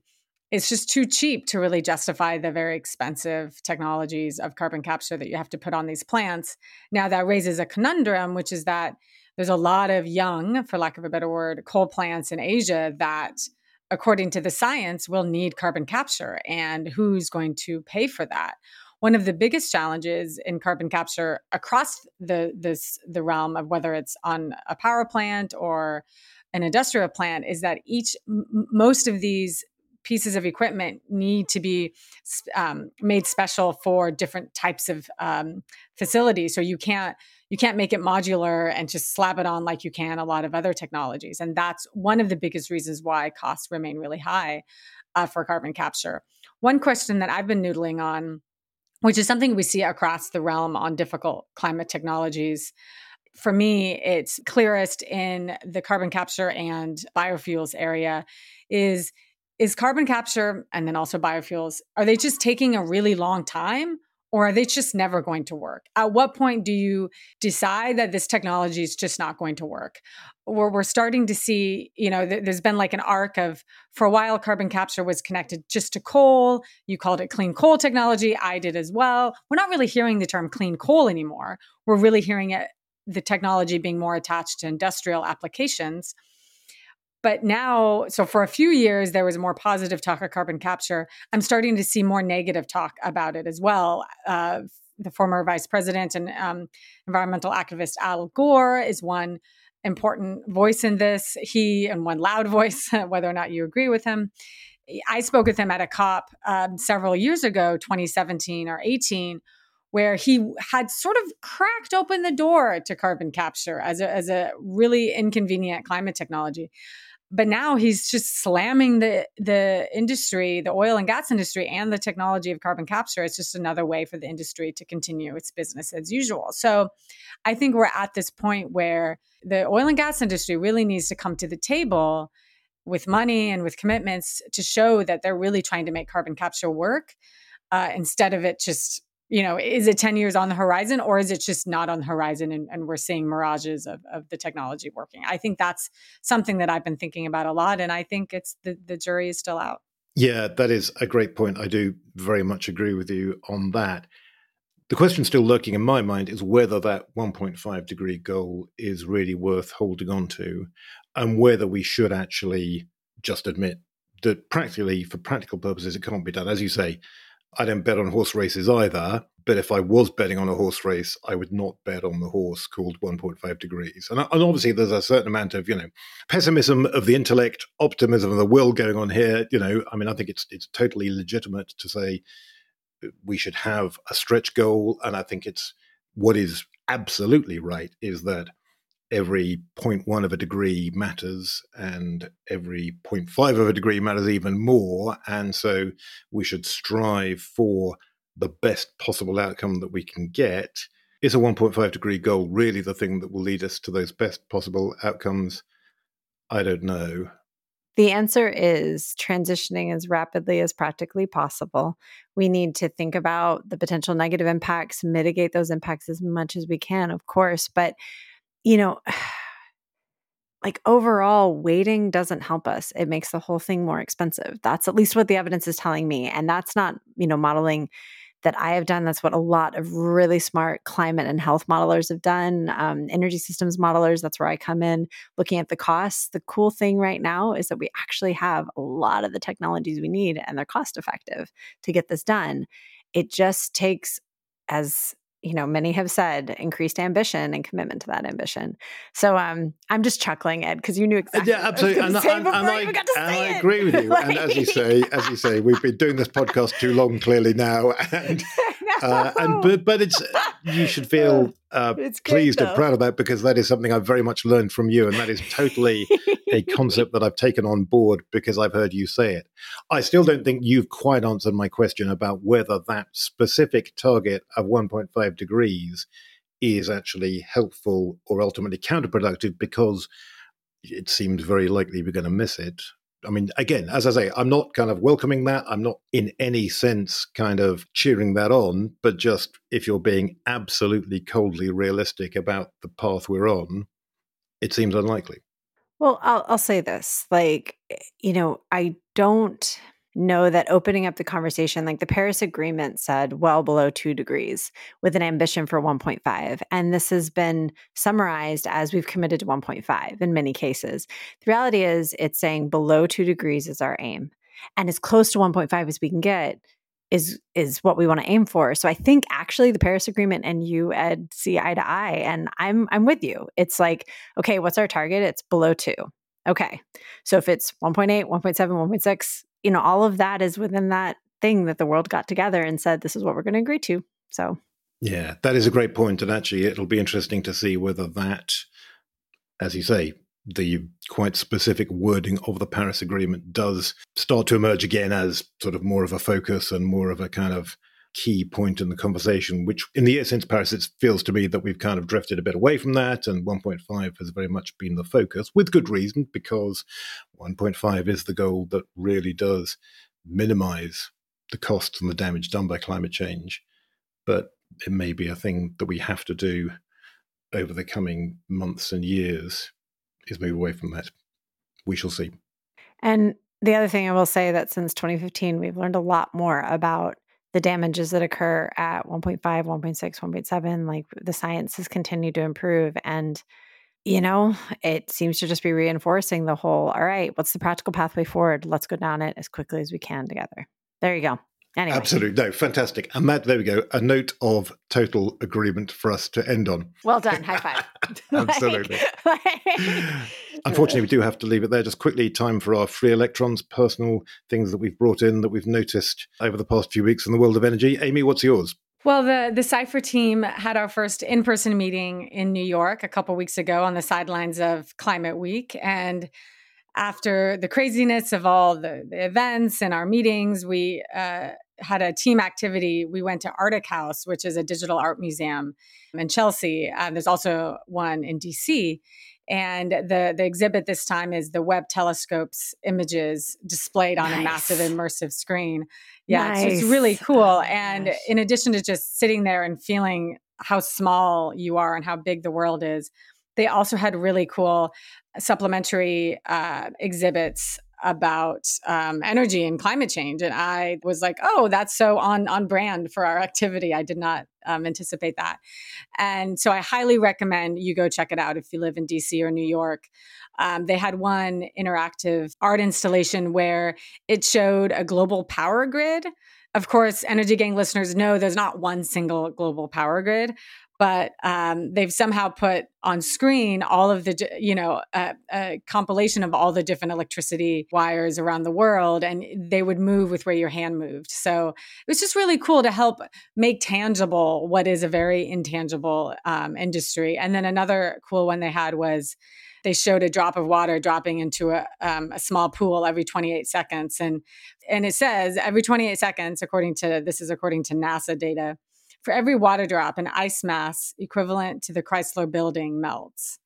it's just too cheap to really justify the very expensive technologies of carbon capture that you have to put on these plants. Now, that raises a conundrum, which is that there's a lot of young, for lack of a better word, coal plants in Asia that, according to the science, will need carbon capture. And who's going to pay for that? one of the biggest challenges in carbon capture across the this the realm of whether it's on a power plant or an industrial plant is that each most of these pieces of equipment need to be um, made special for different types of um, facilities. So you can't you can't make it modular and just slap it on like you can a lot of other technologies. And that's one of the biggest reasons why costs remain really high uh, for carbon capture. One question that i've been noodling on which is something we see across the realm on difficult climate technologies for me, it's clearest in the carbon capture and biofuels area is is carbon capture and then also biofuels are they just taking a really long time or are they just never going to work? At what point do you decide that this technology is just not going to work? Where we're starting to see you know th- there's been like an arc of for a while carbon capture was connected just to coal. You called it clean coal technology. I did as well. We're not really hearing the term clean coal anymore. We're really hearing it the technology being more attached to industrial applications. But now, so for a few years, there was more positive talk of carbon capture. I'm starting to see more negative talk about it as well. Uh, the former vice president and um, environmental activist Al Gore is one important voice in this. He, and one loud *laughs* voice, whether or not you agree with him. I spoke with him at a COP um, several years ago, 2017 or 18, where he had sort of cracked open the door to carbon capture as a, as a really inconvenient climate technology. But now he's just slamming the the industry, the oil and gas industry, and the technology of carbon capture. It's just another way for the industry to continue its business as usual. So, I think we're at this point where the oil and gas industry really needs to come to the table with money and with commitments to show that they're really trying to make carbon capture work uh, instead of it just you know, is it 10 years on the horizon or is it just not on the horizon and, and, we're seeing mirages of, of the technology working? I think that's something that I've been thinking about a lot. And I think it's the, the jury is still out. Yeah, that is a great point. I do very much agree with you on that. The question still lurking in my mind is whether that 1.5 degree goal is really worth holding on to and whether we should actually just admit that practically, for practical purposes, it can't be done. As you say, I don't bet on horse races either. But if I was betting on a horse race, I would not bet on the horse called 1.5 degrees. And, and obviously, there's a certain amount of you know pessimism of the intellect, optimism of the will going on here. You know, I mean, I think it's it's totally legitimate to say we should have a stretch goal, and I think it's what is absolutely right is that every 0.1 of a degree matters and every 0.5 of a degree matters even more. And so we should strive for the best possible outcome that we can get. Is a 1.5 degree goal really the thing that will lead us to those best possible outcomes? I don't know. The answer is transitioning as rapidly as practically possible. We need to think about the potential negative impacts, mitigate those impacts as much as we can, of course. But you know, *sighs* like overall, waiting doesn't help us. It makes the whole thing more expensive. That's at least what the evidence is telling me. And that's not, you know, modeling that I have done. That's what a lot of really smart climate and health modelers have done. Um, energy systems modelers, that's where I come in looking at the costs. The cool thing right now is that we actually have a lot of the technologies we need and they're cost effective to get this done. It just takes, as you know many have said increased ambition and commitment to that ambition. So um i'm just chuckling ed because you knew exactly yeah absolutely. and, and, and, I, and I agree with you. Like... *laughs* and as you say as you say we've been doing this podcast too long clearly now. *laughs* And. Uh, and but but it's you should feel uh, *laughs* pleased and proud of that because that is something I've very much learned from you, and that is totally a *laughs* concept that I've taken on board because I've heard you say it. I still don't think you've quite answered my question about whether that specific target of 1.5 degrees is actually helpful or ultimately counterproductive because it seems very likely we're going to miss it I mean, again, as I say, I'm not kind of welcoming that. I'm not in any sense kind of cheering that on, but just if you're being absolutely coldly realistic about the path we're on, it seems unlikely. Well, I'll, I'll say this like, eh, you know, I don't know that opening up the conversation, like the Paris Agreement said, well below two degrees with an ambition for 1.5. And this has been summarized as we've committed to 1.5 in many cases. The reality is, it's saying below two degrees is our aim. And as close to 1.5 as we can get is is what we want to aim for. So I think actually the Paris Agreement and you Ed see eye to eye, and I'm I'm with you. It's like okay, what's our target? It's below two. Okay, so if it's 1.8, 1.7, 1.6, you know, all of that is within that thing that the world got together and said this is what we're going to agree to. So yeah, that is a great point, and actually, it'll be interesting to see whether that, as you say, the quite specific wording of the Paris Agreement does start to emerge again as sort of more of a focus and more of a kind of key point in the conversation, which in the year since Paris, it feels to me that we've kind of drifted a bit away from that. And 1.5 has very much been the focus, with good reason, because 1.5 is the goal that really does minimize the costs and the damage done by climate change. But it may be a thing that we have to do over the coming months and years is move away from that. We shall see. And the other thing I will say that since 2015, we've learned a lot more about the damages that occur at 1.5, 1.6, 1.7. Like the science has continued to improve. And, you know, it seems to just be reinforcing the whole all right, what's the practical pathway forward? Let's go down it as quickly as we can together. There you go. Anyway. Absolutely. No, fantastic. And Matt, there we go. A note of total agreement for us to end on. Well done. High five. *laughs* Absolutely. *laughs* *laughs* Unfortunately, we do have to leave it there. Just quickly, time for our free electrons, personal things that we've brought in that we've noticed over the past few weeks in the world of energy. Amy, what's yours? Well, the the Cipher team had our first in person meeting in New York a couple weeks ago on the sidelines of Climate Week, and after the craziness of all the, the events and our meetings, we uh, had a team activity. We went to ARTECHOUSE, which is a digital art museum in Chelsea. Um, there's also one in DC. And the, the exhibit this time is the Webb telescope's images displayed on nice. a massive immersive screen. Yeah, nice. so it's really cool. Oh, and gosh. in addition to just sitting there and feeling how small you are and how big the world is, they also had really cool supplementary uh, exhibits about um, energy and climate change and i was like oh that's so on on brand for our activity. I did not um, anticipate that. And so i highly recommend you go check it out if you live in dc or new york. Um, they had one interactive art installation where it showed a global power grid. Of course, Energy Gang listeners know there's not one single global power grid, but um, they've somehow put on screen all of the you know a, a, compilation of all the different electricity wires around the world and they would move with where your hand moved. So it was just really cool to help make tangible what is a very intangible um, industry. And then another cool one they had was they showed a drop of water dropping into a, um, a small pool every 28 seconds and and it says every 28 seconds according to this is according to nasa data for every water drop, an ice mass equivalent to the Chrysler building melts.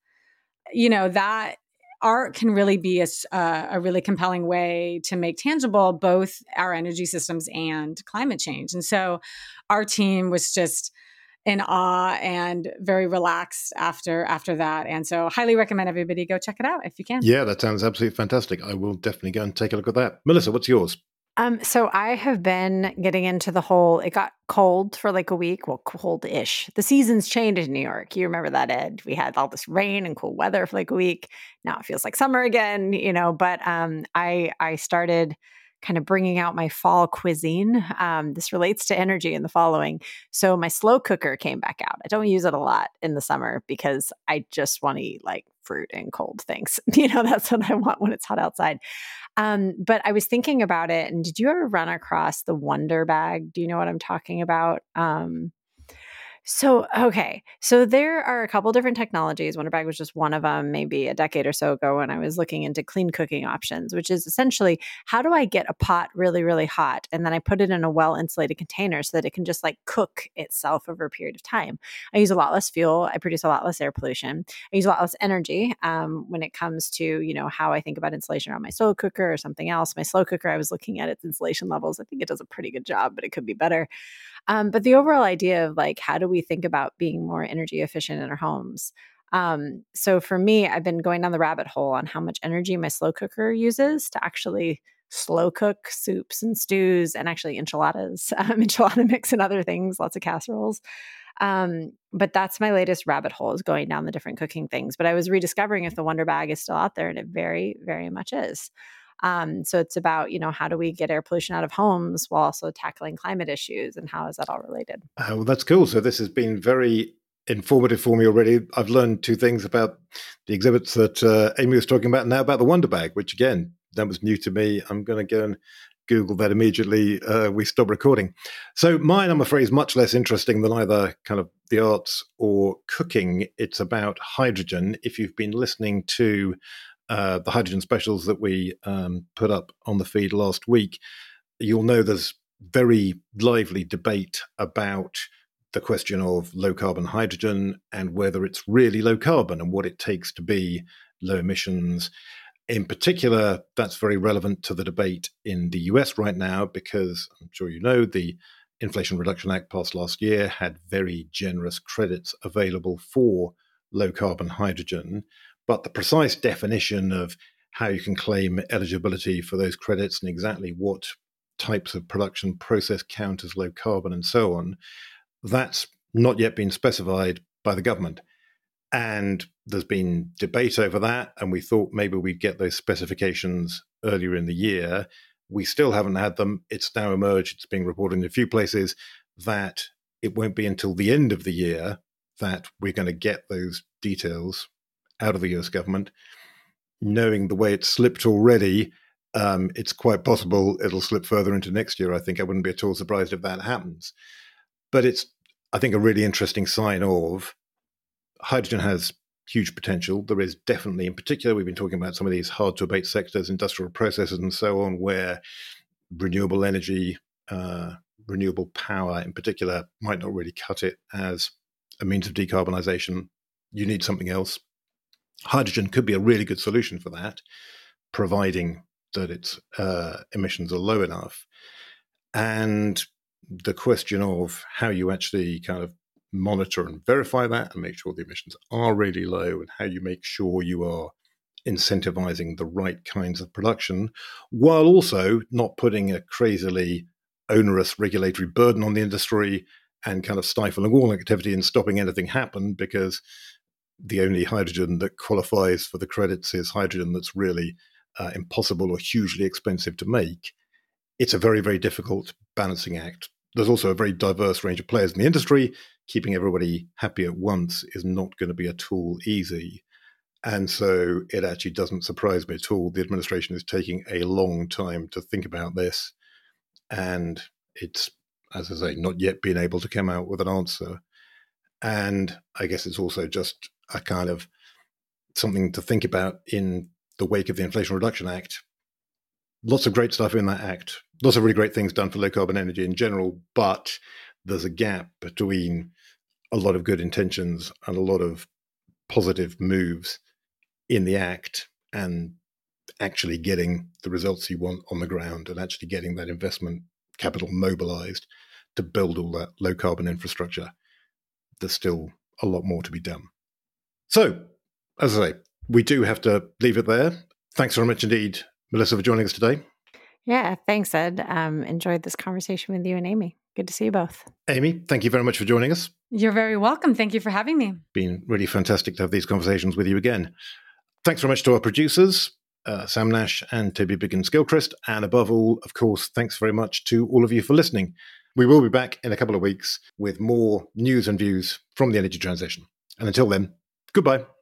You know, that art can really be a, uh, a really compelling way to make tangible both our energy systems and climate change. And so our team was just in awe and very relaxed after after that. And so highly recommend everybody go check it out if you can. Yeah that sounds absolutely fantastic. I will definitely go and take a look at that. Melissa what's yours um, so I have been getting into the whole. It got cold for like a week. Well, cold-ish. The seasons changed in New York. You remember that, Ed? We had all this rain and cool weather for like a week. Now it feels like summer again. You know, but um, I I started kind of bringing out my fall cuisine. Um, this relates to energy in the following. So my slow cooker came back out. I don't use it a lot in the summer because I just want to eat like fruit and cold things. *laughs* You know, that's what I want when it's hot outside. Um, but I was thinking about it, and did you ever run across the Wonder Bag? Do you know what I'm talking about? Um, so, okay. So there are a couple different technologies. Wonderbag was just one of them, maybe a decade or so ago when I was looking into clean cooking options, which is essentially how do I get a pot really, really hot and then I put it in a well insulated container so that it can just like cook itself over a period of time. I use a lot less fuel. I produce a lot less air pollution. I use a lot less energy um, when it comes to, you know, how I think about insulation on my slow cooker or something else. My slow cooker, I was looking at its insulation levels. I think it does a pretty good job, but it could be better. Um, but the overall idea of like, how do we think about being more energy efficient in our homes? Um, so for me, I've been going down the rabbit hole on how much energy my slow cooker uses to actually slow cook soups and stews and actually enchiladas, *laughs* um, enchilada mix and other things, lots of casseroles. Um, but that's my latest rabbit hole is going down the different cooking things. But I was rediscovering if the Wonder Bag is still out there, and it very, very much is. Um, so it's about, you know, how do we get air pollution out of homes while also tackling climate issues and how is that all related? Uh, well, that's cool. So this has been very informative for me already. I've learned two things about the exhibits that uh, Amy was talking about, now about the Wonder Bag, which again, that was new to me. I'm going to go and Google that immediately uh, we stop recording. So mine, I'm afraid, is much less interesting than either kind of the arts or cooking. It's about hydrogen. If you've been listening to uh, the hydrogen specials that we um, put up on the feed last week, you'll know there's very lively debate about the question of low carbon hydrogen and whether it's really low carbon and what it takes to be low emissions in particular, that's very relevant to the debate in the US right now because I'm sure you know the Inflation Reduction Act passed last year had very generous credits available for low carbon hydrogen. But the precise definition of how you can claim eligibility for those credits and exactly what types of production process count as low carbon and so on, that's not yet been specified by the government. And there's been debate over that, and we thought maybe we'd get those specifications earlier in the year. We still haven't had them. It's now emerged, it's being reported in a few places that it won't be until the end of the year that we're going to get those details out of the US government. Knowing the way it's slipped already, um, it's quite possible it'll slip further into next year. I think I wouldn't be at all surprised if that happens. But it's, I think, a really interesting sign of hydrogen has huge potential. There is definitely, in particular, we've been talking about some of these hard to abate sectors, industrial processes, and so on, where renewable energy, uh, renewable power in particular, might not really cut it as a means of decarbonisation. You need something else. Hydrogen could be a really good solution for that, providing that its uh, emissions are low enough. And the question of how you actually kind of monitor and verify that and make sure the emissions are really low and how you make sure you are incentivizing the right kinds of production while also not putting a crazily onerous regulatory burden on the industry and kind of stifling all activity and stopping anything happen because the only hydrogen that qualifies for the credits is hydrogen that's really uh, impossible or hugely expensive to make. It's a very, very difficult balancing act. There's also a very diverse range of players in the industry, keeping everybody happy at once is not going to be at all easy. And so it actually doesn't surprise me at all. The administration is taking a long time to think about this. And it's, as I say, not yet been able to come out with an answer. And I guess it's also just a kind of something to think about in the wake of the Inflation Reduction Act. Lots of great stuff in that act, lots of really great things done for low carbon energy in general, but there's a gap between a lot of good intentions and a lot of positive moves in the act and actually getting the results you want on the ground and actually getting that investment capital mobilized to build all that low carbon infrastructure. There's still a lot more to be done. So, as I say, we do have to leave it there. Thanks very much indeed, Melissa, for joining us today. Yeah, thanks, Ed. Um, enjoyed this conversation with you and Amy. Good to see you both. Amy, thank you very much for joining us. You're very welcome. Thank you for having me. Been really fantastic to have these conversations with you again. Thanks very much to our producers, uh, Sam Nash and Toby Biggins Gilchrist. And above all, of course, thanks very much to all of you for listening. We will be back in a couple of weeks with more news and views from the energy transition. And until then, goodbye.